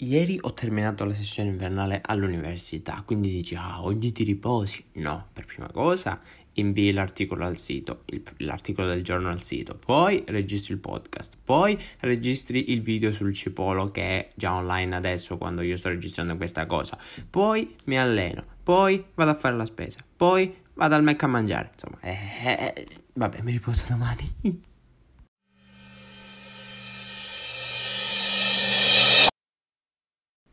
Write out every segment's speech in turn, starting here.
ieri ho terminato la sessione invernale all'università, quindi dici, ah, oggi ti riposi? No, per prima cosa invii l'articolo al sito, il, l'articolo del giorno al sito, poi registri il podcast, poi registri il video sul cipolo che è già online adesso quando io sto registrando questa cosa, poi mi alleno, poi vado a fare la spesa, poi vado al Mac a mangiare, insomma, eh, eh, vabbè, mi riposo domani.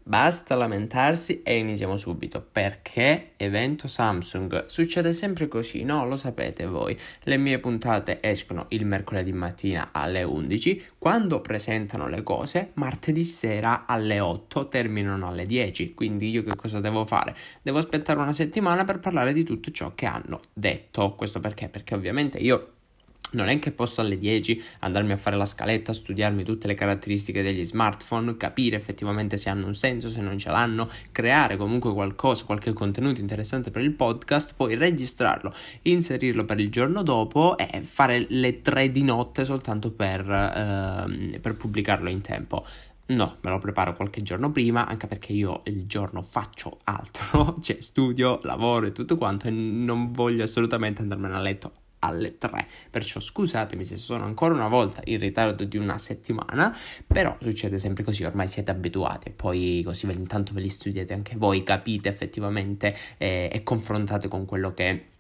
Basta lamentarsi e iniziamo subito. Perché evento Samsung? Succede sempre così, no? Lo sapete voi. Le mie puntate escono il mercoledì mattina alle 11, quando presentano le cose, martedì sera alle 8 terminano alle 10. Quindi io che cosa devo fare? Devo aspettare una settimana per parlare di tutto ciò che hanno detto. Questo perché? Perché ovviamente io non è che posso alle 10 andarmi a fare la scaletta, studiarmi tutte le caratteristiche degli smartphone, capire effettivamente se hanno un senso, se non ce l'hanno, creare comunque qualcosa, qualche contenuto interessante per il podcast, poi registrarlo, inserirlo per il giorno dopo e fare le 3 di notte soltanto per, eh, per pubblicarlo in tempo. No, me lo preparo qualche giorno prima, anche perché io il giorno faccio altro, cioè studio, lavoro e tutto quanto e non voglio assolutamente andarmene a letto alle 3. Perciò scusatemi se sono ancora una volta in ritardo di una settimana, però succede sempre così, ormai siete abituati e poi così intanto ve li studiate anche voi, capite effettivamente eh, e confrontate con quello che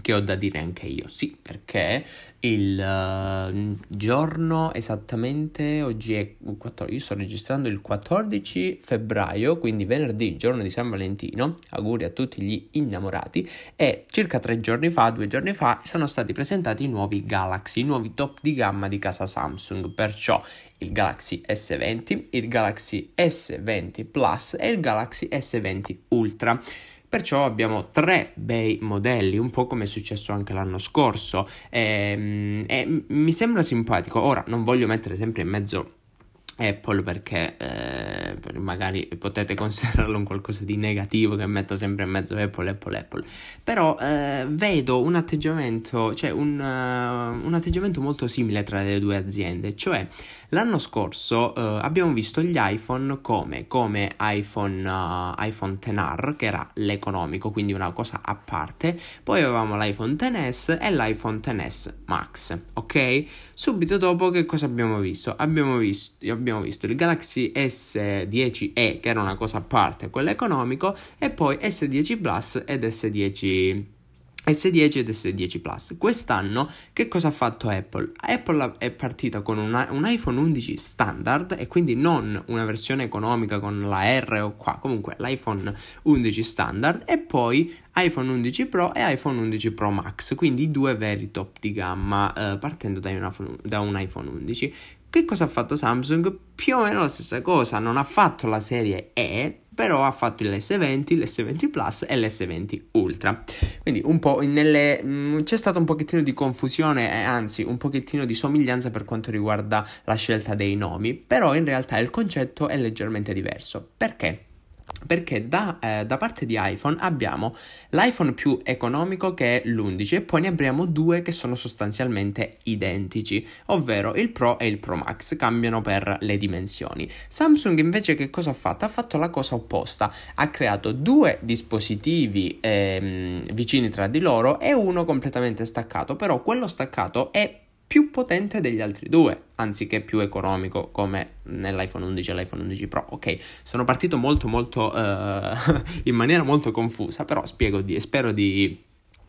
che ho da dire anche io. Sì, perché il uh, giorno esattamente oggi è 14, io sto registrando il 14 febbraio, quindi venerdì, giorno di San Valentino. Auguri a tutti gli innamorati. E circa tre giorni fa, due giorni fa, sono stati presentati i nuovi Galaxy, i nuovi top di gamma di casa Samsung. Perciò il Galaxy S20, il Galaxy S20 Plus e il Galaxy S20 Ultra. Perciò abbiamo tre bei modelli, un po' come è successo anche l'anno scorso. E, ehm, e mi sembra simpatico. Ora non voglio mettere sempre in mezzo Apple perché eh, magari potete considerarlo un qualcosa di negativo che metto sempre in mezzo Apple, Apple, Apple. Però eh, vedo un atteggiamento, cioè un, uh, un, atteggiamento molto simile tra le due aziende. Cioè, l'anno scorso uh, abbiamo visto gli iPhone come, come iPhone, uh, iPhone XR, che era l'economico, quindi una cosa a parte. Poi avevamo l'iPhone XS e l'iPhone XS Max, ok? Subito dopo che cosa abbiamo visto? Abbiamo visto... Abbiamo visto il Galaxy S10e che era una cosa a parte, quello economico, e poi S10 Plus ed S10 S10 ed S10 Plus. Quest'anno che cosa ha fatto Apple? Apple è partita con una, un iPhone 11 standard e quindi non una versione economica con la R o qua, comunque l'iPhone 11 standard e poi iPhone 11 Pro e iPhone 11 Pro Max, quindi due veri top di gamma eh, partendo da un, da un iPhone 11. Che cosa ha fatto Samsung? Più o meno la stessa cosa, non ha fatto la serie E, però ha fatto l'S20, l'S20 Plus e l'S20 Ultra. Quindi un po' nelle, mh, mm, c'è stato un pochettino di confusione e anzi un pochettino di somiglianza per quanto riguarda la scelta dei nomi, però in realtà il concetto è leggermente diverso. Perché? Perché da, eh, da, parte di iPhone abbiamo l'iPhone più economico che è l'11 e poi ne abbiamo due che sono sostanzialmente identici, ovvero il Pro e il Pro Max, cambiano per le dimensioni. Samsung invece che cosa ha fatto? Ha fatto la cosa opposta, ha creato due dispositivi ehm, vicini tra di loro e uno completamente staccato, però quello staccato è più potente degli altri due, anziché più economico come nell'iPhone 11 e l'iPhone 11 Pro. Ok, sono partito molto molto uh, in maniera molto confusa, però spiego di, spero di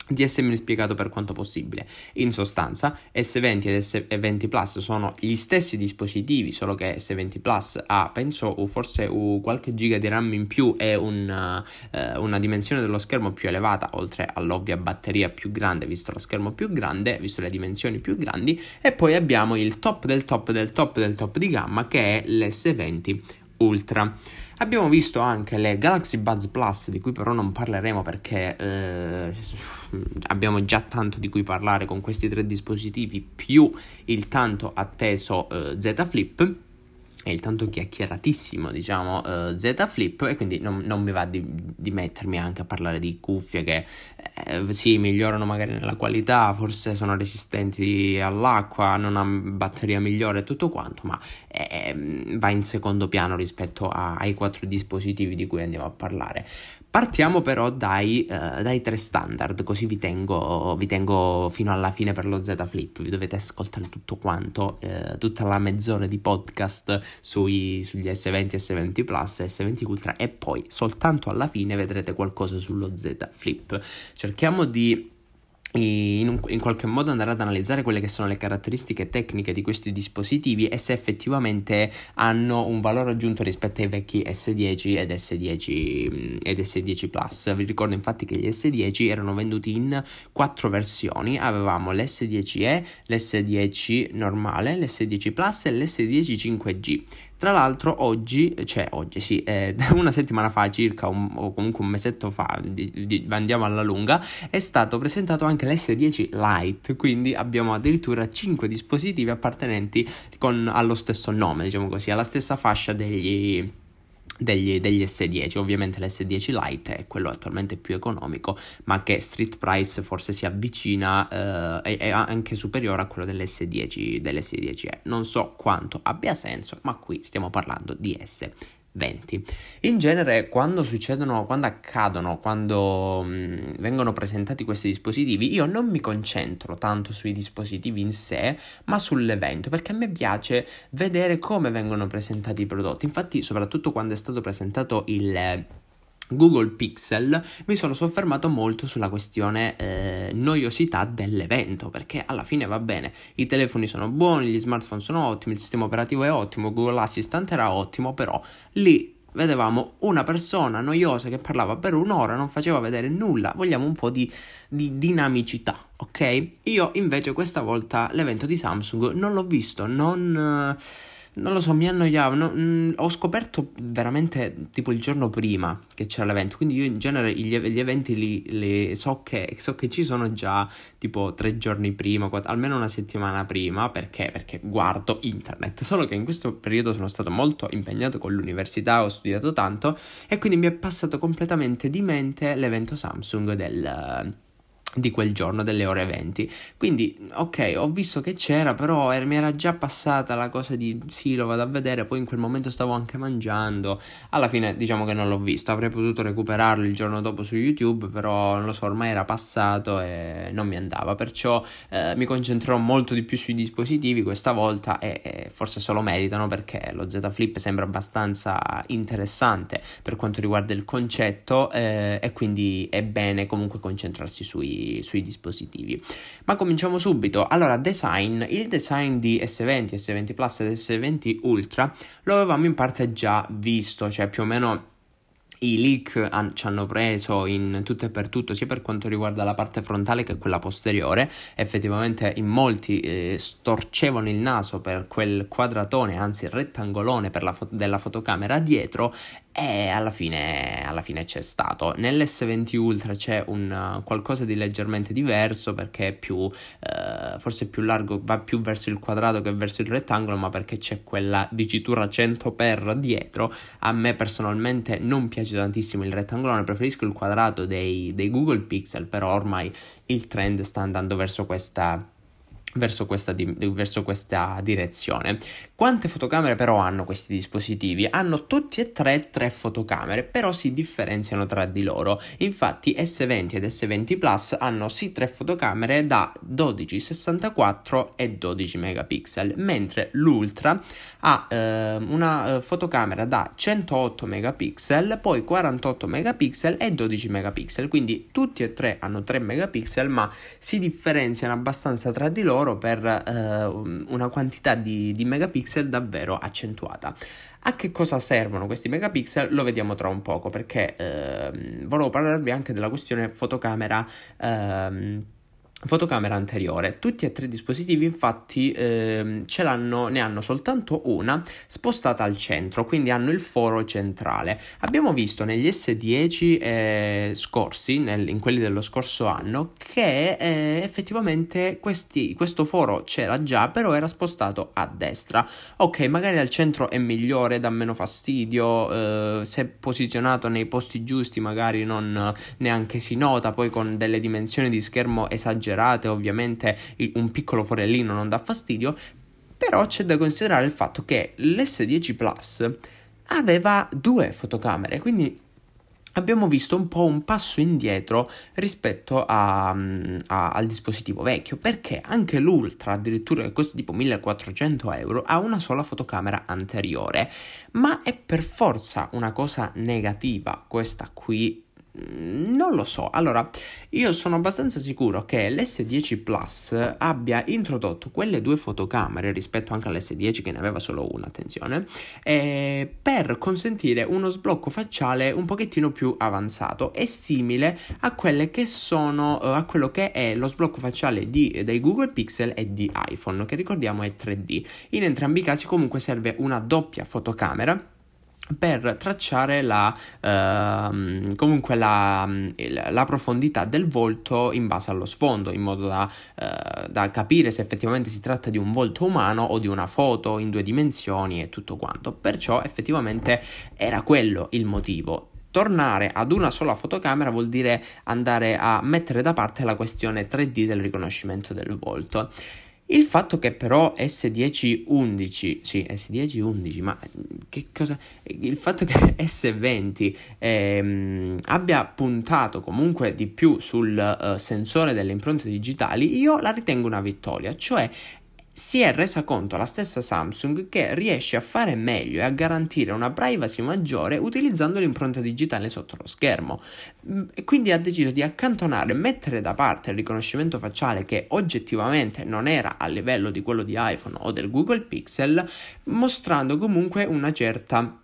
di essermi spiegato per quanto possibile. In sostanza, S20 ed S20 Plus sono gli stessi dispositivi, solo che S20 Plus ha, penso, forse qualche giga di RAM in più e una, eh, una dimensione dello schermo più elevata, oltre all'ovvia batteria più grande, visto lo schermo più grande, visto le dimensioni più grandi, e poi abbiamo il top del top del top del top di gamma che è l'S20 Ultra. Abbiamo visto anche le Galaxy Buds Plus, di cui però non parleremo perché eh, abbiamo già tanto di cui parlare con questi tre dispositivi, più il tanto atteso eh, Z Flip. è il tanto chiacchieratissimo, diciamo, uh, Z Flip e quindi non, non mi va di, di, mettermi anche a parlare di cuffie che eh, sì, migliorano magari nella qualità, forse sono resistenti all'acqua, hanno batteria migliore e tutto quanto, ma eh, va in secondo piano rispetto a, ai quattro dispositivi di cui andiamo a parlare. Partiamo però dai, uh, dai, tre standard, così vi tengo, vi tengo, fino alla fine per lo Z Flip, vi dovete ascoltare tutto quanto, uh, tutta la mezz'ora di podcast sui, sugli S20, S20 Plus, S20 Ultra e poi soltanto alla fine vedrete qualcosa sullo Z Flip. Cerchiamo di in, un, in, qualche modo andare ad analizzare quelle che sono le caratteristiche tecniche di questi dispositivi e se effettivamente hanno un valore aggiunto rispetto ai vecchi S10 ed S10, mm, ed S10 Plus. Vi ricordo infatti che gli S10 erano venduti in quattro versioni, avevamo l'S10e, l'S10 normale, l'S10 Plus e l'S10 5G. Tra l'altro oggi, cioè oggi sì, eh, una settimana fa circa, un, o comunque un mesetto fa, di, di, andiamo alla lunga, è stato presentato anche l'S10 Lite, quindi abbiamo addirittura 5 dispositivi appartenenti con, allo stesso nome, diciamo così, alla stessa fascia degli degli, degli, S10. Ovviamente l'S10 Lite è quello attualmente più economico, ma che street price forse si avvicina eh, è, anche superiore a quello dell'S10, dell'S10e. Non so quanto abbia senso, ma qui stiamo parlando di S. 20. In genere quando succedono, quando accadono, quando mh, mm, vengono presentati questi dispositivi, io non mi concentro tanto sui dispositivi in sé, ma sull'evento, perché a me piace vedere come vengono presentati i prodotti. Infatti, soprattutto quando è stato presentato il Google Pixel mi sono soffermato molto sulla questione eh, noiosità dell'evento perché alla fine va bene i telefoni sono buoni gli smartphone sono ottimi il sistema operativo è ottimo Google Assistant era ottimo però lì vedevamo una persona noiosa che parlava per un'ora non faceva vedere nulla vogliamo un po' di, di dinamicità ok? Io invece questa volta l'evento di Samsung non l'ho visto non non lo so, mi annoiavo. No, mh, mm, ho scoperto veramente tipo il giorno prima che c'era l'evento. Quindi io in genere gli, gli eventi li, li so, che, so, che, ci sono già tipo tre giorni prima, quattro, almeno una settimana prima. Perché? Perché guardo internet. Solo che in questo periodo sono stato molto impegnato con l'università, ho studiato tanto e quindi mi è passato completamente di mente l'evento Samsung del di quel giorno delle ore 20 quindi ok ho visto che c'era però er- mi era già passata la cosa di sì lo vado a vedere poi in quel momento stavo anche mangiando. Alla fine diciamo che non l'ho visto avrei potuto recuperarlo il giorno dopo su youtube però non lo so ormai era passato e non mi andava. Perciò eh, mi concentrerò molto di più sui dispositivi questa volta e, e forse se lo meritano perché lo Z Flip sembra abbastanza interessante per quanto riguarda il concetto eh, e quindi è bene comunque concentrarsi sui sui, dispositivi. Ma cominciamo subito. Allora, design. Il design di S20, S20 Plus e S20 Ultra lo avevamo in parte già visto, cioè più o meno i leak han, ci hanno preso in tutto e per tutto, sia per quanto riguarda la parte frontale che quella posteriore. Effettivamente in molti eh, storcevano il naso per quel quadratone, anzi rettangolone fo- della fotocamera dietro e alla fine, alla fine c'è stato. Nell'S20 Ultra c'è un uh, qualcosa di leggermente diverso perché è più, uh, forse più largo, va più verso il quadrato che verso il rettangolo, ma perché c'è quella dicitura 100x dietro. A me personalmente non piace tantissimo il rettangolone, preferisco il quadrato dei, dei Google Pixel, però ormai il trend sta andando verso questa Verso questa, di- verso questa, direzione. Quante fotocamere però hanno questi dispositivi? Hanno tutti e tre tre fotocamere, però si differenziano tra di loro. Infatti S20 ed S20 Plus hanno sì tre fotocamere da 12, 64 e 12 megapixel, mentre l'Ultra ha eh, una eh, fotocamera da 108 megapixel, poi 48 megapixel e 12 megapixel. Quindi tutti e tre hanno 3 megapixel, ma si differenziano abbastanza tra di loro loro per eh, una quantità di, di megapixel davvero accentuata. A che cosa servono questi megapixel? Lo vediamo tra un poco perché eh, volevo parlarvi anche della questione fotocamera. Ehm, fotocamera anteriore. Tutti e tre i dispositivi infatti ehm, ce l'hanno, ne hanno soltanto una spostata al centro, quindi hanno il foro centrale. Abbiamo visto negli S10 eh, scorsi, nel, in quelli dello scorso anno, che eh, effettivamente questi, questo foro c'era già, però era spostato a destra. Ok, magari al centro è migliore, dà meno fastidio, eh, se posizionato nei posti giusti magari non neanche si nota, poi con delle dimensioni di schermo esagerate esagerate, ovviamente un piccolo forellino non dà fastidio, però c'è da considerare il fatto che l'S10 Plus aveva due fotocamere, quindi abbiamo visto un po' un passo indietro rispetto a, a, al dispositivo vecchio perché anche l'Ultra addirittura che costa tipo 1400 euro ha una sola fotocamera anteriore. Ma è per forza una cosa negativa questa qui Mm, non lo so. Allora, io sono abbastanza sicuro che l'S10 Plus abbia introdotto quelle due fotocamere rispetto anche all'S10 che ne aveva solo una, attenzione, eh, per consentire uno sblocco facciale un pochettino più avanzato e simile a che sono eh, a quello che è lo sblocco facciale di, dei Google Pixel e di iPhone, che ricordiamo è 3D. In entrambi i casi comunque serve una doppia fotocamera per tracciare la, uh, comunque la, la, profondità del volto in base allo sfondo, in modo da, uh, da, capire se effettivamente si tratta di un volto umano o di una foto in due dimensioni e tutto quanto. Perciò effettivamente era quello il motivo. Tornare ad una sola fotocamera vuol dire andare a mettere da parte la questione 3D del riconoscimento del volto. Il fatto che però S1011, sì, S1011, ma che cosa? Il fatto che S20 ehm, abbia puntato comunque di più sul uh, sensore delle impronte digitali, io la ritengo una vittoria, cioè si è resa conto la stessa Samsung che riesce a fare meglio e a garantire una privacy maggiore utilizzando l'impronta digitale sotto lo schermo. Mm, e quindi ha deciso di accantonare mettere da parte il riconoscimento facciale che oggettivamente non era a livello di quello di iPhone o del Google Pixel, mostrando comunque una certa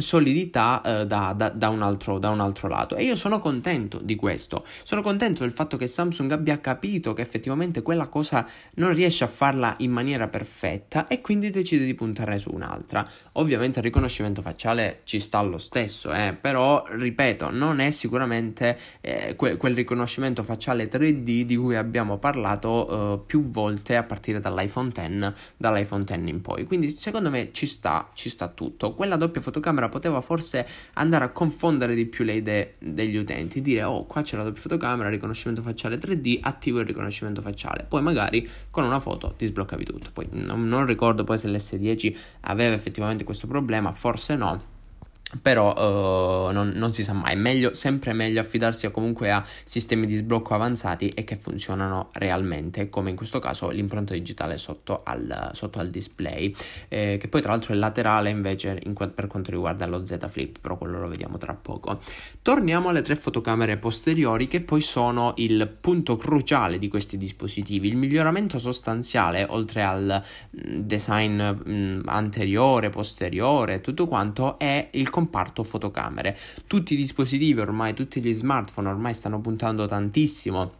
solidità eh, da, da, da, un altro, da, un altro, lato. E io sono contento di questo. Sono contento del fatto che Samsung abbia capito che effettivamente quella cosa non riesce a farla in maniera perfetta e quindi decide di puntare su un'altra. Ovviamente il riconoscimento facciale ci sta lo stesso eh, però ripeto non è sicuramente eh, que- quel riconoscimento facciale 3D di cui abbiamo parlato eh, più volte a partire dall'iPhone X dall'iPhone X in poi. Quindi secondo me ci sta ci sta tutto. Quella doppia fotocamera poteva forse andare a confondere di più le idee degli utenti, dire oh qua c'è la doppia fotocamera, riconoscimento facciale 3D, attivo il riconoscimento facciale, poi magari con una foto ti sbloccavi tutto. Poi non, non ricordo poi se l'S10 aveva effettivamente questo problema, forse no però uh, non, non, si sa mai, meglio, sempre meglio affidarsi comunque a sistemi di sblocco avanzati e che funzionano realmente, come in questo caso l'impronta digitale sotto al, sotto al display, eh, che poi tra l'altro è laterale invece in, per quanto riguarda lo Z Flip, però quello lo vediamo tra poco. Torniamo alle tre fotocamere posteriori che poi sono il punto cruciale di questi dispositivi, il miglioramento sostanziale oltre al mm, design mh, mm, anteriore, posteriore, tutto quanto è il comparto fotocamere. Tutti i dispositivi ormai, tutti gli smartphone ormai stanno puntando tantissimo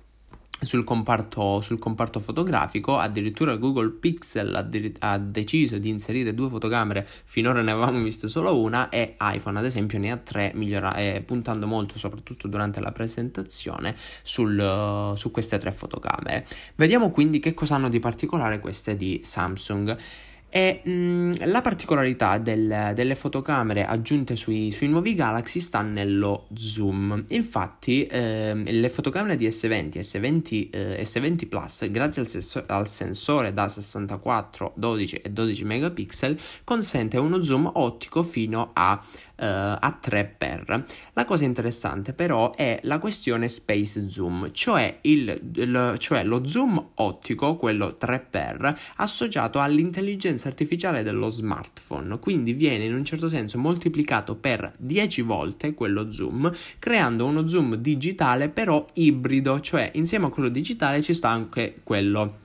sul comparto, sul comparto, fotografico, addirittura Google Pixel ha, de- ha, deciso di inserire due fotocamere, finora ne avevamo viste solo una e iPhone ad esempio ne ha tre, migliora- eh, puntando molto soprattutto durante la presentazione sul, uh, su queste tre fotocamere. Vediamo quindi che cosa hanno di particolare queste di Samsung. E mh, mm, la particolarità del, delle fotocamere aggiunte sui, sui, nuovi Galaxy sta nello zoom. Infatti, ehm, le fotocamere di S20 e S20, eh, S20 Plus, grazie al, sesso- al, sensore da 64, 12 e 12 megapixel, consente uno zoom ottico fino a uh, a 3x. La cosa interessante però è la questione space zoom, cioè, il, il, cioè lo zoom ottico, quello 3x, associato all'intelligenza artificiale dello smartphone, quindi viene in un certo senso moltiplicato per 10 volte quello zoom, creando uno zoom digitale però ibrido, cioè insieme a quello digitale ci sta anche quello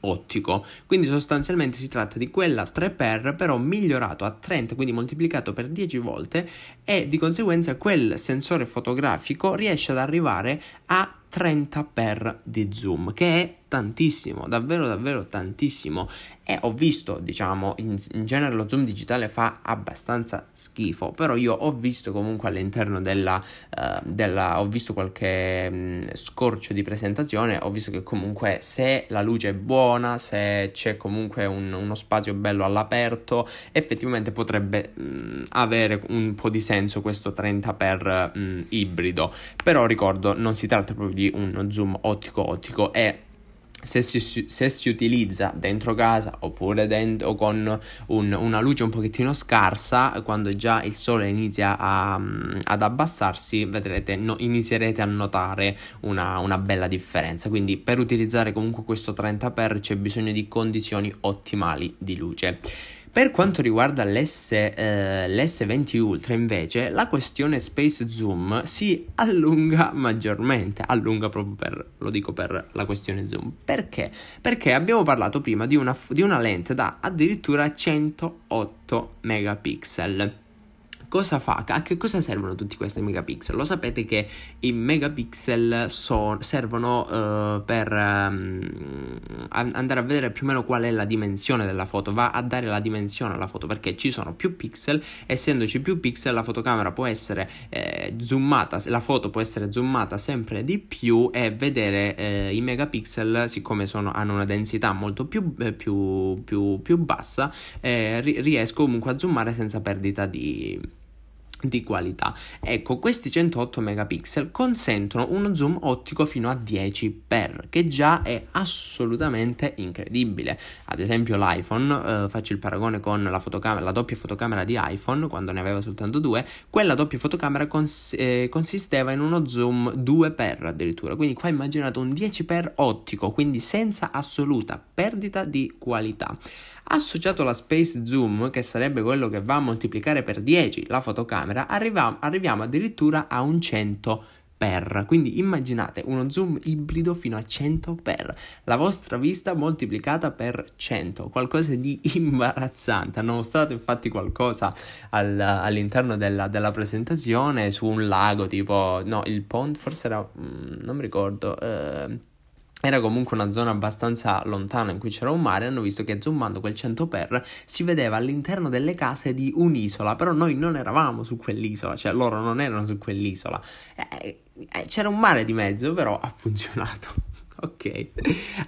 ottico. Quindi sostanzialmente si tratta di quella 3x però migliorato a 30, quindi moltiplicato per 10 volte e di conseguenza quel sensore fotografico riesce ad arrivare a 30x di zoom, che è tantissimo, davvero davvero tantissimo. E ho visto, diciamo, in, in, genere lo zoom digitale fa abbastanza schifo, però io ho visto comunque all'interno della, uh, della ho visto qualche mh, scorcio di presentazione, ho visto che comunque se la luce è buona, se c'è comunque un, uno spazio bello all'aperto, effettivamente potrebbe mh, avere un po' di senso questo 30 x ibrido, però ricordo non si tratta proprio di uno zoom ottico ottico, è se si, se si, utilizza dentro casa oppure dentro, con un, una luce un pochettino scarsa, quando già il sole inizia a, ad abbassarsi, vedrete, no, inizierete a notare una, una, bella differenza. Quindi per utilizzare comunque questo 30x c'è bisogno di condizioni ottimali di luce. Per quanto riguarda l'S, eh, l'S20 Ultra invece la questione Space Zoom si allunga maggiormente, allunga proprio per, lo dico per la questione zoom. Perché? Perché abbiamo parlato prima di una, di una lente da addirittura 108 megapixel. Cosa fa? A che cosa servono tutti questi megapixel? Lo sapete che i megapixel so, servono uh, per um, andare a vedere più o meno qual è la dimensione della foto, va a dare la dimensione alla foto perché ci sono più pixel, essendoci più pixel la fotocamera può essere eh, zoomata, la foto può essere zoomata sempre di più e vedere eh, i megapixel, siccome sono, hanno una densità molto più, eh, più, più, più bassa, eh, riesco comunque a zoomare senza perdita di di qualità. Ecco, questi 108 megapixel consentono uno zoom ottico fino a 10x, che già è assolutamente incredibile. Ad esempio l'iPhone, eh, faccio il paragone con la fotocamera, la doppia fotocamera di iPhone, quando ne aveva soltanto due, quella doppia fotocamera cons- eh, consisteva in uno zoom 2x addirittura, quindi qua immaginate un 10x ottico, quindi senza assoluta perdita di qualità. Associato alla Space Zoom, che sarebbe quello che va a moltiplicare per 10 la fotocamera, arriviamo, arriviamo addirittura a un 100 per. Quindi immaginate uno zoom ibrido fino a 100 per. La vostra vista moltiplicata per 100, qualcosa di imbarazzante. Hanno mostrato infatti qualcosa al, all'interno della, della, presentazione su un lago tipo, no, il pond forse era, mm, non mi ricordo. Eh, era comunque una zona abbastanza lontana in cui c'era un mare, hanno visto che zoomando quel 100x si vedeva all'interno delle case di un'isola, però noi non eravamo su quell'isola, cioè loro non erano su quell'isola. Eh, eh, c'era un mare di mezzo, però ha funzionato. ok.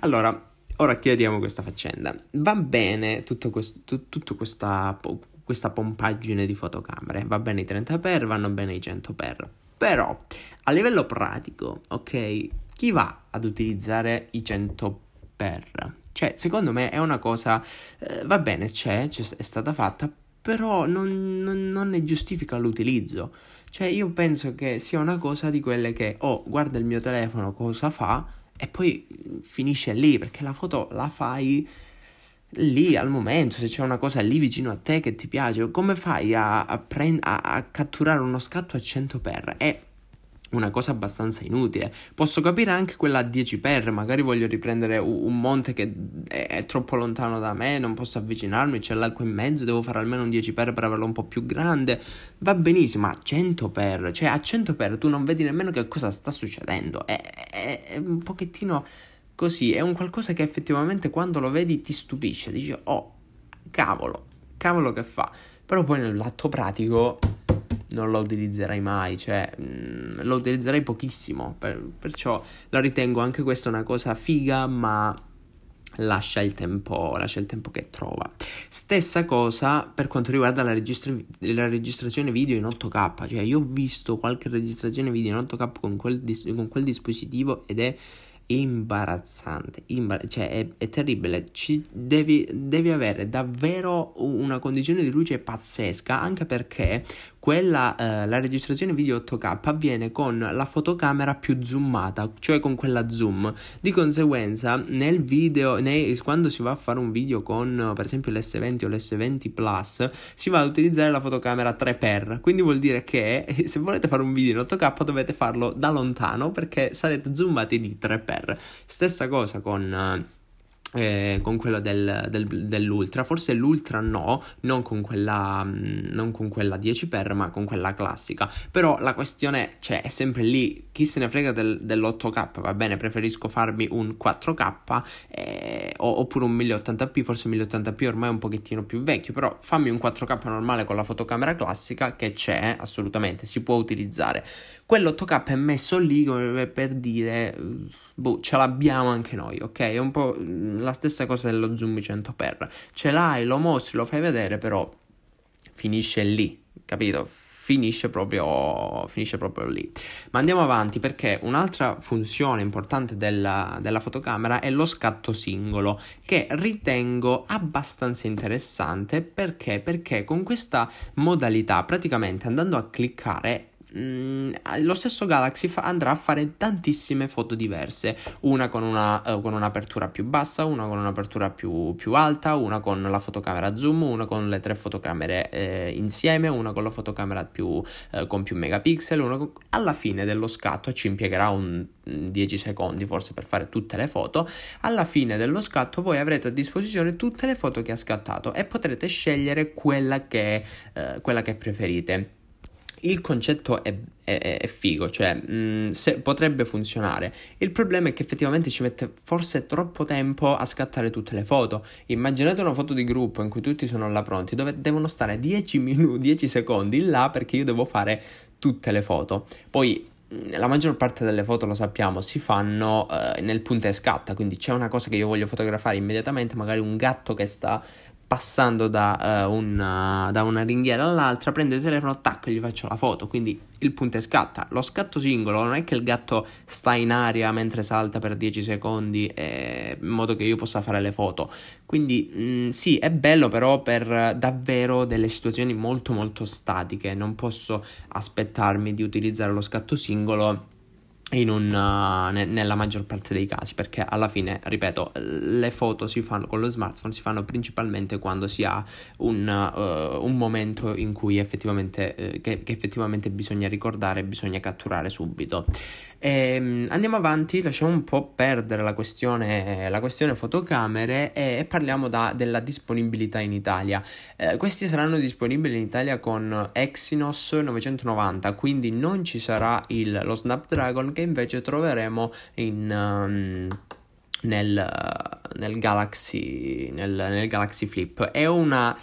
Allora, ora chiariamo questa faccenda. Va bene tutto questo, tu, tutta questa, questa pompaggine di fotocamere, va bene i 30x, vanno bene i 100x. Però, a livello pratico, ok, chi va ad utilizzare i 100 per? Cioè, secondo me è una cosa, eh, va bene, c'è, c'è, è stata fatta, però non, non, non, ne giustifica l'utilizzo. Cioè, io penso che sia una cosa di quelle che, oh, guarda il mio telefono cosa fa, e poi finisce lì, perché la foto la fai lì al momento, se c'è una cosa lì vicino a te che ti piace, come fai a, a, prend- a, a catturare uno scatto a 100 per? E una cosa abbastanza inutile. Posso capire anche quella a 10 per, magari voglio riprendere un monte che è troppo lontano da me, non posso avvicinarmi, c'è l'acqua in mezzo, devo fare almeno un 10 per per averlo un po' più grande. Va benissimo, a 100 per, cioè a 100 per tu non vedi nemmeno che cosa sta succedendo. È, è, è un pochettino così, è un qualcosa che effettivamente quando lo vedi ti stupisce, dici "Oh, cavolo, cavolo che fa". Però poi nell'atto pratico non la utilizzerai mai, cioè mh, mm, lo utilizzerei pochissimo, per, perciò la ritengo anche questa una cosa figa, ma lascia il tempo, lascia il tempo che trova. Stessa cosa per quanto riguarda la, registra- la, registrazione video in 8K, cioè io ho visto qualche registrazione video in 8K con quel, dis- con quel dispositivo ed è imbarazzante, imbar- cioè è, è terribile, devi, devi, avere davvero una condizione di luce pazzesca anche perché quella, eh, la registrazione video 8K avviene con la fotocamera più zoomata, cioè con quella zoom. Di conseguenza, nel video, nei, quando si va a fare un video con per esempio l'S20 o l'S20 Plus, si va ad utilizzare la fotocamera 3x. Quindi vuol dire che se volete fare un video in 8K dovete farlo da lontano perché sarete zoomati di 3x. Stessa cosa con eh, con quello del, del, dell'Ultra, forse l'Ultra no, non con quella, mm, non con quella 10x, ma con quella classica. Però la questione cioè, è sempre lì, chi se ne frega del, dell'8K, va bene, preferisco farmi un 4K eh, oppure un 1080p, forse 1080p ormai è un pochettino più vecchio, però fammi un 4K normale con la fotocamera classica che c'è, assolutamente, si può utilizzare. Quell'8K è messo lì come per dire boh, ce l'abbiamo anche noi, ok? È un po' la stessa cosa dello zoom 100x. Ce l'hai, lo mostri, lo fai vedere, però finisce lì, capito? Finisce proprio, finisce proprio lì. Ma andiamo avanti perché un'altra funzione importante della, della fotocamera è lo scatto singolo, che ritengo abbastanza interessante perché? Perché con questa modalità, praticamente andando a cliccare, Mm, lo stesso Galaxy fa- andrà a fare tantissime foto diverse, una con, una, uh, con un'apertura più bassa, una con un'apertura più, più, alta, una con la fotocamera zoom, una con le tre fotocamere eh, insieme, una con la fotocamera più, eh, con più megapixel, con... alla fine dello scatto ci impiegherà un 10 secondi forse per fare tutte le foto, alla fine dello scatto voi avrete a disposizione tutte le foto che ha scattato e potrete scegliere quella che, eh, quella che preferite il concetto è, è, è figo, cioè mh, mm, se, potrebbe funzionare. Il problema è che effettivamente ci mette forse troppo tempo a scattare tutte le foto. Immaginate una foto di gruppo in cui tutti sono là pronti, dove devono stare 10 minuti, 10 secondi là perché io devo fare tutte le foto. Poi mm, la maggior parte delle foto, lo sappiamo, si fanno uh, nel punta e scatta, quindi c'è una cosa che io voglio fotografare immediatamente, magari un gatto che sta passando da, uh, una, da, una, ringhiera all'altra, prendo il telefono, tac, gli faccio la foto. Quindi il punto è scatta. Lo scatto singolo non è che il gatto sta in aria mentre salta per 10 secondi eh, in modo che io possa fare le foto. Quindi mh, mm, sì, è bello però per davvero delle situazioni molto molto statiche. Non posso aspettarmi di utilizzare lo scatto singolo una, uh, ne, nella maggior parte dei casi perché alla fine ripeto le foto si fanno con lo smartphone si fanno principalmente quando si ha un, uh, un momento in cui effettivamente uh, che, che, effettivamente bisogna ricordare bisogna catturare subito. E, um, andiamo avanti lasciamo un po' perdere la questione, la questione fotocamere e, e parliamo da, della disponibilità in Italia. Eh, questi saranno disponibili in Italia con Exynos 990 quindi non ci sarà il, lo Snapdragon che invece troveremo in, um, nel, nel, Galaxy, nel, nel Galaxy Flip. È una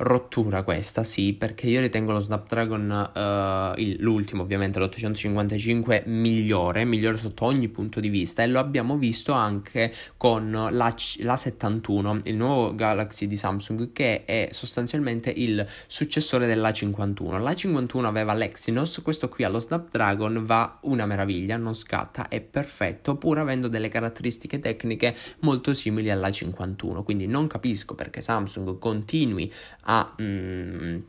rottura questa, sì, perché io ritengo lo Snapdragon, uh, il, l'ultimo ovviamente, l'855, migliore, migliore sotto ogni punto di vista e lo abbiamo visto anche con la, la 71, il nuovo Galaxy di Samsung che è sostanzialmente il successore della 51. La 51 aveva l'Exynos, questo qui allo Snapdragon va una meraviglia, non scatta, è perfetto, pur avendo delle caratteristiche tecniche molto simili alla 51, quindi non capisco perché Samsung continui a mm,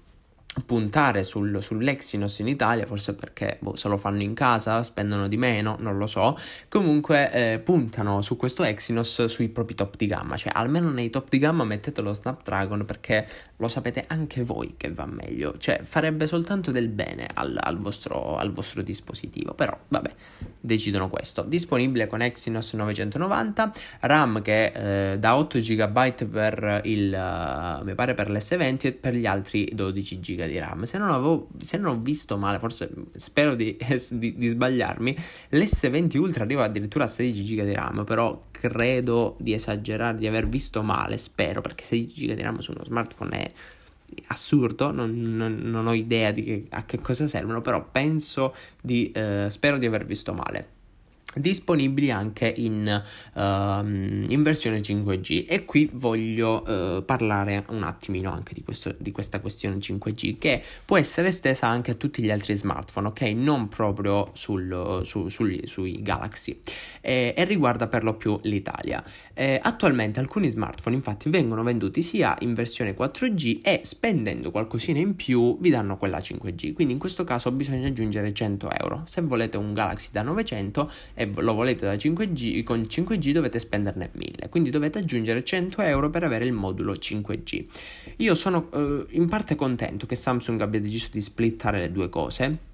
puntare sul, sull'Exynos in Italia, forse perché boh, se lo fanno in casa, spendono di meno, non lo so. Comunque eh, puntano su questo Exynos sui propri top di gamma, cioè almeno nei top di gamma mettete lo Snapdragon perché lo sapete anche voi che va meglio, cioè farebbe soltanto del bene al, al, vostro, al vostro dispositivo, però vabbè, decidono questo. Disponibile con Exynos 990, RAM che eh, da 8 GB per il, uh, mi pare per l'S20 e per gli altri 12 GB giga di RAM. Se non, avevo, se non ho visto male, forse spero di, di, di sbagliarmi, l'S20 Ultra arriva addirittura a 16 giga di RAM, però credo di esagerare, di aver visto male, spero, perché 16 giga di RAM su uno smartphone è assurdo, non, non, non ho idea di che, a che cosa servono, però penso di, eh, spero di aver visto male disponibili anche in, uh, in, versione 5G e qui voglio uh, parlare un attimino anche di, questo, di, questa questione 5G che può essere estesa anche a tutti gli altri smartphone ok? Non proprio sul, su, sugli, sui Galaxy. E, e, riguarda per lo più l'Italia. Eh, attualmente alcuni smartphone infatti vengono venduti sia in versione 4G e spendendo qualcosina in più vi danno quella 5G quindi in questo caso bisogna aggiungere 100 euro. Se volete un Galaxy da 900 e lo volete da 5G, con 5G dovete spenderne 1000, quindi dovete aggiungere 100 euro per avere il modulo 5G. Io sono eh, in parte contento che Samsung abbia deciso di splittare le due cose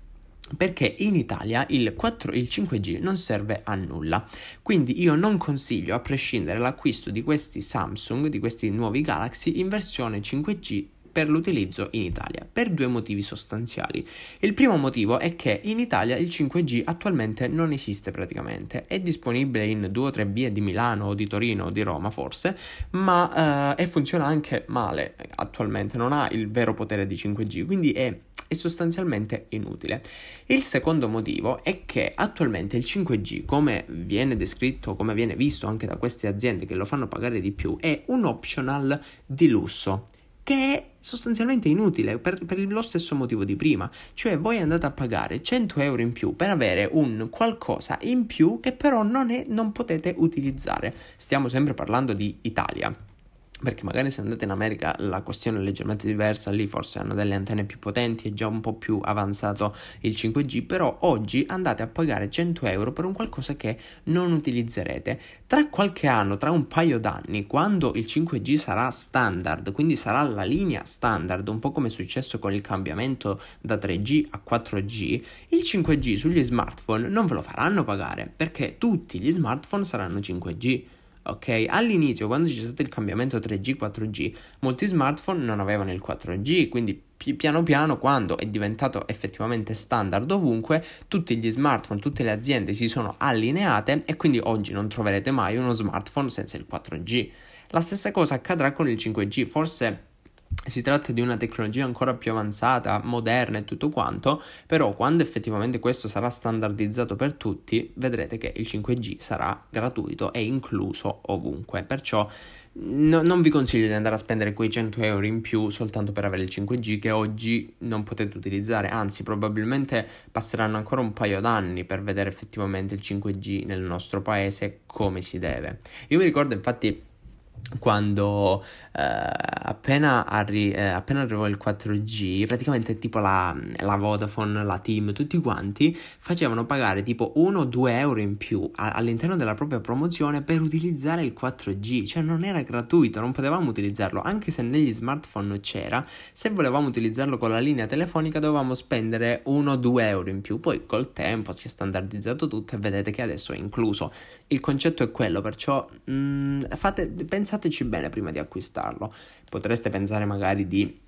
perché in Italia il, 4, il 5G non serve a nulla. Quindi io non consiglio, a prescindere, l'acquisto di questi Samsung, di questi nuovi Galaxy in versione 5G per l'utilizzo in Italia, per due motivi sostanziali. Il primo motivo è che in Italia il 5G attualmente non esiste praticamente, è disponibile in due o tre vie di Milano o di Torino o di Roma forse, ma eh, funziona anche male attualmente, non ha il vero potere di 5G, quindi è è sostanzialmente inutile. Il secondo motivo è che attualmente il 5G, come viene descritto, come viene visto anche da queste aziende che lo fanno pagare di più, è un optional di lusso che è sostanzialmente inutile per, per, lo stesso motivo di prima. Cioè voi andate a pagare 100 euro in più per avere un qualcosa in più che però non, è, non potete utilizzare. Stiamo sempre parlando di Italia perché magari se andate in America la questione è leggermente diversa, lì forse hanno delle antenne più potenti, è già un po' più avanzato il 5G, però oggi andate a pagare 100 euro per un qualcosa che non utilizzerete. Tra qualche anno, tra un paio d'anni, quando il 5G sarà standard, quindi sarà la linea standard, un po' come è successo con il cambiamento da 3G a 4G, il 5G sugli smartphone non ve lo faranno pagare, perché tutti gli smartphone saranno 5G ok? All'inizio, quando c'è stato il cambiamento 3G, 4G, molti smartphone non avevano il 4G, quindi pi- piano piano, quando è diventato effettivamente standard ovunque, tutti gli smartphone, tutte le aziende si sono allineate e quindi oggi non troverete mai uno smartphone senza il 4G. La stessa cosa accadrà con il 5G, forse si tratta di una tecnologia ancora più avanzata, moderna e tutto quanto, però quando effettivamente questo sarà standardizzato per tutti, vedrete che il 5G sarà gratuito e incluso ovunque. Perciò no, non vi consiglio di andare a spendere quei 100 euro in più soltanto per avere il 5G che oggi non potete utilizzare, anzi probabilmente passeranno ancora un paio d'anni per vedere effettivamente il 5G nel nostro paese come si deve. Io mi ricordo infatti quando eh, appena, arri- eh, appena arrivò il 4G, praticamente tipo la, la, Vodafone, la Team, tutti quanti facevano pagare tipo 1-2 euro in più a- all'interno della propria promozione per utilizzare il 4G, cioè non era gratuito, non potevamo utilizzarlo, anche se negli smartphone c'era, se volevamo utilizzarlo con la linea telefonica dovevamo spendere 1-2 euro in più, poi col tempo si è standardizzato tutto e vedete che adesso è incluso. Il concetto è quello, perciò mh, mm, fate, pensate pensateci bene prima di acquistarlo. Potreste pensare magari di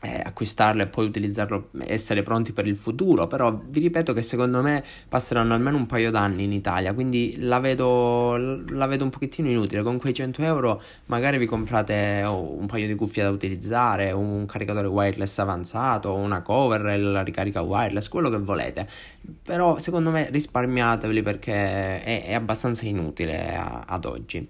eh, acquistarlo e poi utilizzarlo, essere pronti per il futuro, però vi ripeto che secondo me passeranno almeno un paio d'anni in Italia, quindi la vedo, la vedo un pochettino inutile, con quei 100 euro magari vi comprate oh, un paio di cuffie da utilizzare, un caricatore wireless avanzato, una cover, la ricarica wireless, quello che volete, però secondo me risparmiateveli perché è, è abbastanza inutile a, ad oggi.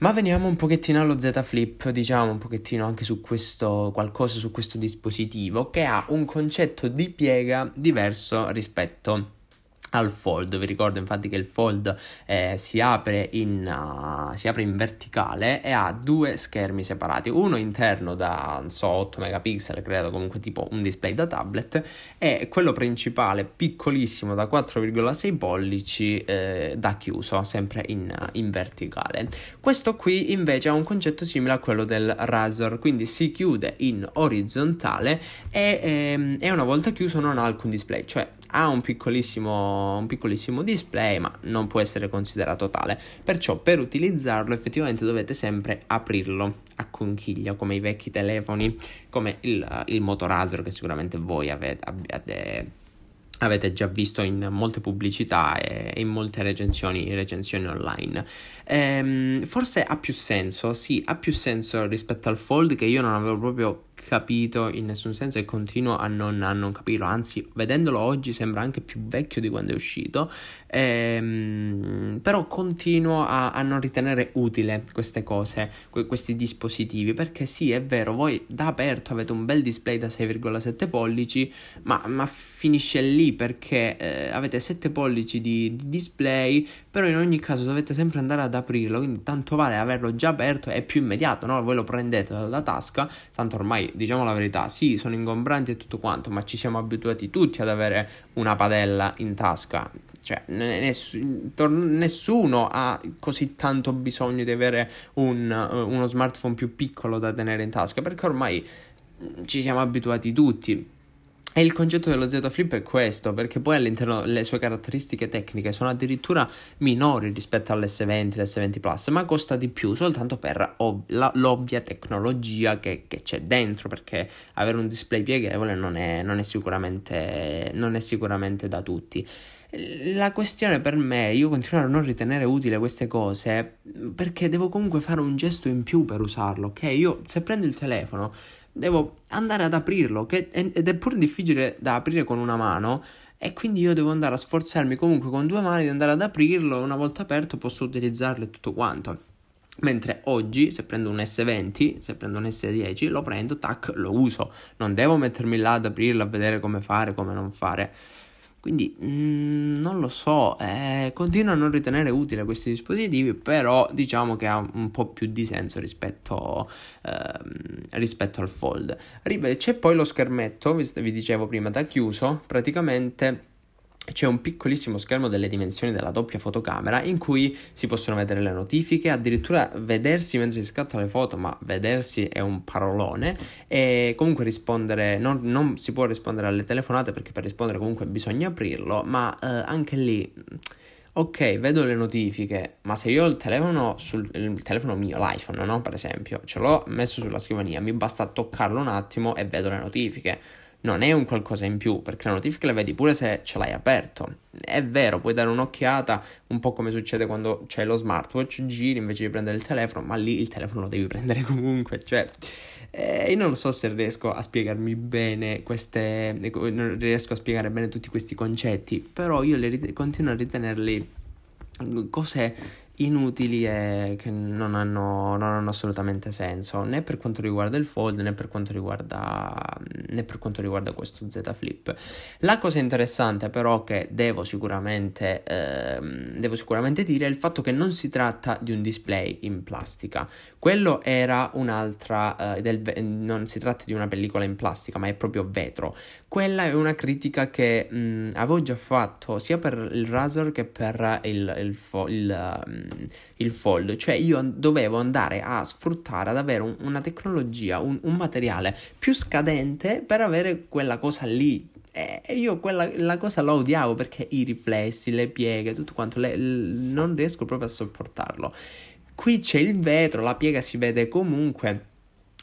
Ma veniamo un pochettino allo Z Flip, diciamo un pochettino anche su questo qualcosa su questo dispositivo che ha un concetto di piega diverso rispetto al fold. Vi ricordo infatti che il fold eh, si, apre in, uh, si, apre in, verticale e ha due schermi separati, uno interno da so, 8 megapixel, credo comunque tipo un display da tablet, e quello principale piccolissimo da 4,6 pollici eh, da chiuso, sempre in, in, verticale. Questo qui invece ha un concetto simile a quello del Razor, quindi si chiude in orizzontale e, ehm, e una volta chiuso non ha alcun display, cioè ha un piccolissimo, un piccolissimo display ma non può essere considerato tale. Perciò per utilizzarlo effettivamente dovete sempre aprirlo a conchiglia come i vecchi telefoni come il, il Motorazor che sicuramente voi avete, abbiate avete già visto in molte pubblicità e in molte recensioni, recensioni online. Ehm, forse ha più senso, sì, ha più senso rispetto al Fold che io non avevo proprio capito in nessun senso e continuo a non, a non, capirlo, anzi vedendolo oggi sembra anche più vecchio di quando è uscito, ehm, però continuo a, a, non ritenere utile queste cose, que- questi dispositivi, perché sì è vero, voi da aperto avete un bel display da 6,7 pollici, ma, ma finisce lì perché eh, avete 7 pollici di, di display, però in ogni caso dovete sempre andare ad aprirlo, quindi tanto vale averlo già aperto, è più immediato, no? voi lo prendete dalla tasca, tanto ormai diciamo la verità, sì, sono ingombranti e tutto quanto, ma ci siamo abituati tutti ad avere una padella in tasca. Cioè, ness- nessuno ha così tanto bisogno di avere un, uno smartphone più piccolo da tenere in tasca, perché ormai ci siamo abituati tutti. E il concetto dello Z Flip è questo, perché poi all'interno le sue caratteristiche tecniche sono addirittura minori rispetto all'S20 e l'S20 Plus, ma costa di più soltanto per ov- la, l'ovvia tecnologia che, che, c'è dentro, perché avere un display pieghevole non è, non è, sicuramente, non è sicuramente da tutti. La questione per me, io continuo a non ritenere utile queste cose perché devo comunque fare un gesto in più per usarlo, ok? Io se prendo il telefono devo andare ad aprirlo, che, ed è pure difficile da aprire con una mano. E quindi io devo andare a sforzarmi comunque con due mani di andare ad aprirlo. Una volta aperto posso utilizzarlo e tutto quanto. Mentre oggi, se prendo un S20, se prendo un S10, lo prendo, tac, lo uso. Non devo mettermi là ad aprirlo, a vedere come fare, come non fare. Quindi mm, non lo so, eh, continuo a non ritenere utile questi dispositivi, però diciamo che ha un po' più di senso rispetto, ehm, rispetto al Fold. C'è poi lo schermetto, vi dicevo prima, da chiuso, praticamente c'è un piccolissimo schermo delle dimensioni della doppia fotocamera in cui si possono vedere le notifiche, addirittura vedersi mentre si scatta le foto, ma vedersi è un parolone e comunque rispondere, non, non si può rispondere alle telefonate perché per rispondere comunque bisogna aprirlo, ma eh, anche lì... Ok, vedo le notifiche, ma se io ho il telefono sul il telefono mio, l'iPhone, no? Per esempio, ce l'ho messo sulla scrivania, mi basta toccarlo un attimo e vedo le notifiche non è un qualcosa in più, perché la notifica la vedi pure se ce l'hai aperto. È vero, puoi dare un'occhiata, un po' come succede quando c'è lo smartwatch, giri invece di prendere il telefono, ma lì il telefono lo devi prendere comunque, cioè... Eh, io non so se riesco a spiegarmi bene queste... non riesco a spiegare bene tutti questi concetti, però io rit- continuo a ritenerli cose inutili e che non hanno, non hanno, assolutamente senso né per quanto riguarda il fold né per quanto riguarda, né per quanto riguarda questo Z Flip. La cosa interessante però che devo sicuramente, ehm, devo sicuramente dire è il fatto che non si tratta di un display in plastica. Quello era un'altra, eh, del, non si tratta di una pellicola in plastica ma è proprio vetro. Quella è una critica che mh, avevo già fatto sia per il Razor che per il, il, il, il um, il fold, cioè io dovevo andare a sfruttare, ad avere un, una tecnologia, un, un materiale più scadente per avere quella cosa lì, e io quella la cosa la odiavo perché i riflessi, le pieghe, tutto quanto, le, l, non riesco proprio a sopportarlo. Qui c'è il vetro, la piega si vede comunque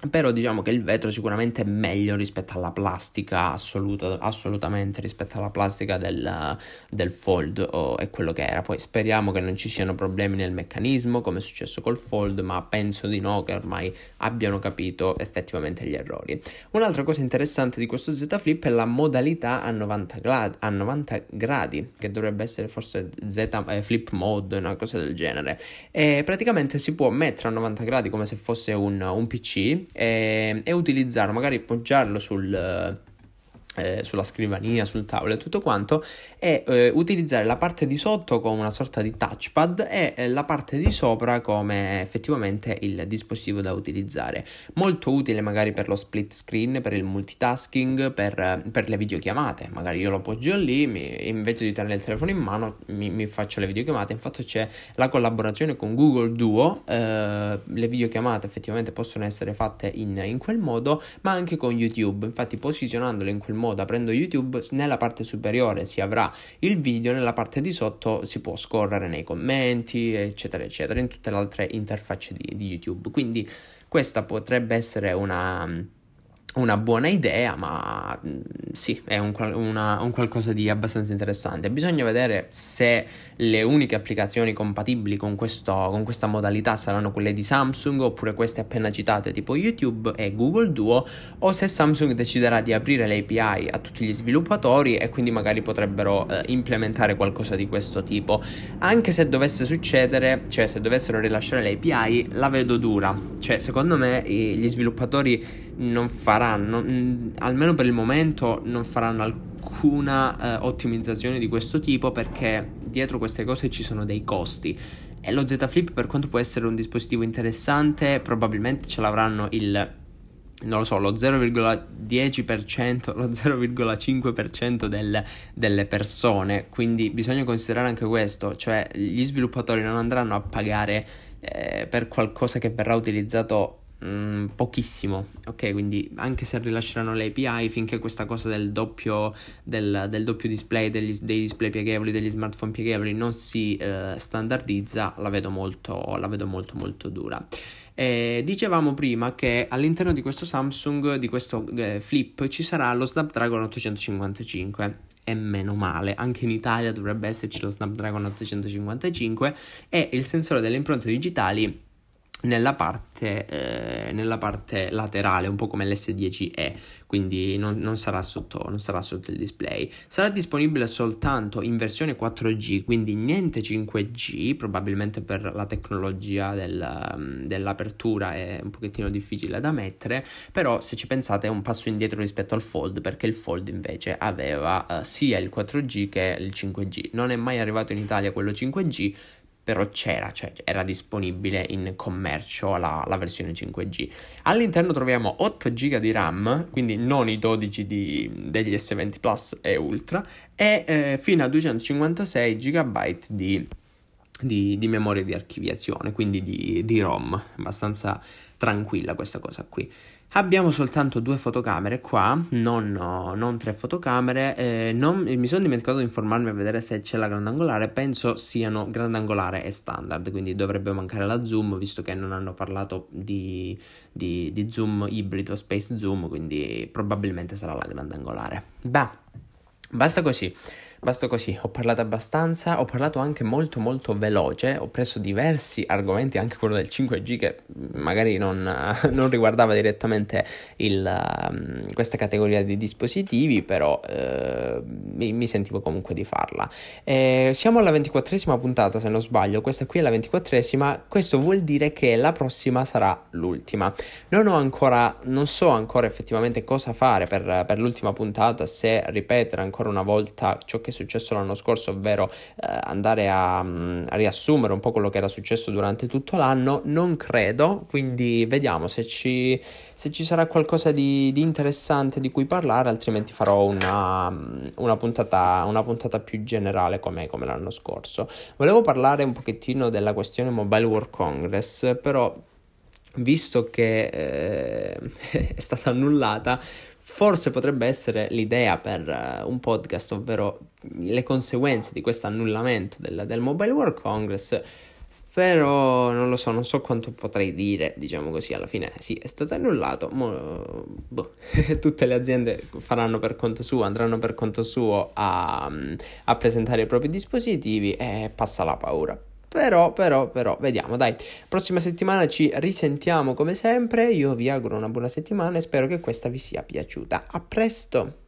però diciamo che il vetro sicuramente è meglio rispetto alla plastica assoluta, assolutamente rispetto alla plastica del, del fold o è quello che era. Poi speriamo che non ci siano problemi nel meccanismo come è successo col fold ma penso di no che ormai abbiano capito effettivamente gli errori. Un'altra cosa interessante di questo Z Flip è la modalità a 90, gradi, a 90 gradi che dovrebbe essere forse Z eh, Flip Mode una cosa del genere. E praticamente si può mettere a 90 gradi come se fosse un, un PC e, e utilizzarlo, magari poggiarlo sul eh, sulla scrivania, sul tavolo e tutto quanto, e eh, utilizzare la parte di sotto come una sorta di touchpad e eh, la parte di sopra come effettivamente il dispositivo da utilizzare. Molto utile magari per lo split screen, per il multitasking, per, per le videochiamate. Magari io lo appoggio lì, mi, invece di tenere il telefono in mano, mi, mi, faccio le videochiamate. Infatti c'è la collaborazione con Google Duo, eh, le videochiamate effettivamente possono essere fatte in, in quel modo, ma anche con YouTube. Infatti posizionandole in quel modo modo aprendo YouTube nella parte superiore si avrà il video, nella parte di sotto si può scorrere nei commenti eccetera eccetera in tutte le altre interfacce di, di YouTube. Quindi questa potrebbe essere una una buona idea, ma mm, sì, è un, una, un, qualcosa di abbastanza interessante. Bisogna vedere se le uniche applicazioni compatibili con, questo, con, questa modalità saranno quelle di Samsung oppure queste appena citate tipo YouTube e Google Duo o se Samsung deciderà di aprire le API a tutti gli sviluppatori e quindi magari potrebbero eh, implementare qualcosa di questo tipo. Anche se dovesse succedere, cioè se dovessero rilasciare le API, la vedo dura. Cioè, secondo me gli sviluppatori non faranno, mh, almeno per il momento, non faranno alcuna eh, ottimizzazione di questo tipo perché dietro queste cose ci sono dei costi. E lo Z Flip, per quanto può essere un dispositivo interessante, probabilmente ce l'avranno il non lo so, lo 0,10%, lo 0,5% del, delle persone, quindi bisogna considerare anche questo, cioè gli sviluppatori non andranno a pagare eh, per qualcosa che verrà utilizzato mm, pochissimo, ok? Quindi anche se rilasceranno le API, finché questa cosa del doppio, del, del doppio display, degli, dei display pieghevoli, degli smartphone pieghevoli non si eh, standardizza, la vedo molto, la vedo molto molto dura. Eh, dicevamo prima che all'interno di questo Samsung, di questo eh, flip, ci sarà lo Snapdragon 855 e meno male, anche in Italia dovrebbe esserci lo Snapdragon 855 e il sensore delle impronte digitali nella parte, eh, nella parte, laterale, un po' come l'S10e, quindi non, non, sarà sotto, non, sarà sotto, il display. Sarà disponibile soltanto in versione 4G, quindi niente 5G, probabilmente per la tecnologia del, mm, dell'apertura è un pochettino difficile da mettere, però se ci pensate è un passo indietro rispetto al Fold, perché il Fold invece aveva uh, sia il 4G che il 5G. Non è mai arrivato in Italia quello 5G, però c'era, cioè era disponibile in commercio la, la versione 5G. All'interno troviamo 8 GB di RAM, quindi non i 12 di, degli S20 Plus e Ultra, e eh, fino a 256 GB di, di, di, memoria di archiviazione, quindi di, di ROM, abbastanza tranquilla questa cosa qui. Abbiamo soltanto due fotocamere qua, non, no, non tre fotocamere. Eh, non, mi sono dimenticato di informarmi a vedere se c'è la grandangolare. Penso siano grandangolare e standard, quindi dovrebbe mancare la zoom, visto che non hanno parlato di, di, di zoom ibrido, space zoom, quindi probabilmente sarà la grandangolare. Beh, basta così. Basta così, ho parlato abbastanza, ho parlato anche molto molto veloce, ho preso diversi argomenti, anche quello del 5G che magari non, non riguardava direttamente il, um, questa categoria di dispositivi, però uh, mi, mi, sentivo comunque di farla. Eh, siamo alla ventiquattresima puntata se non sbaglio, questa qui è la ventiquattresima, questo vuol dire che la prossima sarà l'ultima. Non ho ancora, non so ancora effettivamente cosa fare per, per l'ultima puntata, se ripetere ancora una volta ciò che successo l'anno scorso, ovvero eh, andare a, mm, a, riassumere un po' quello che era successo durante tutto l'anno, non credo, quindi vediamo se ci, se ci sarà qualcosa di, di, interessante di cui parlare, altrimenti farò una, mm, una, puntata, una puntata, più generale come, come l'anno scorso. Volevo parlare un pochettino della questione Mobile World Congress, però visto che eh, è stata annullata, Forse potrebbe essere l'idea per uh, un podcast, ovvero le conseguenze di questo annullamento del, del, Mobile World Congress, però non lo so, non so quanto potrei dire, diciamo così, alla fine sì, è stato annullato, mo, boh, tutte le aziende faranno per conto suo, andranno per conto suo a, a presentare i propri dispositivi e passa la paura. Però, però, però, vediamo, dai. Prossima settimana ci risentiamo come sempre. Io vi auguro una buona settimana e spero che questa vi sia piaciuta. A presto!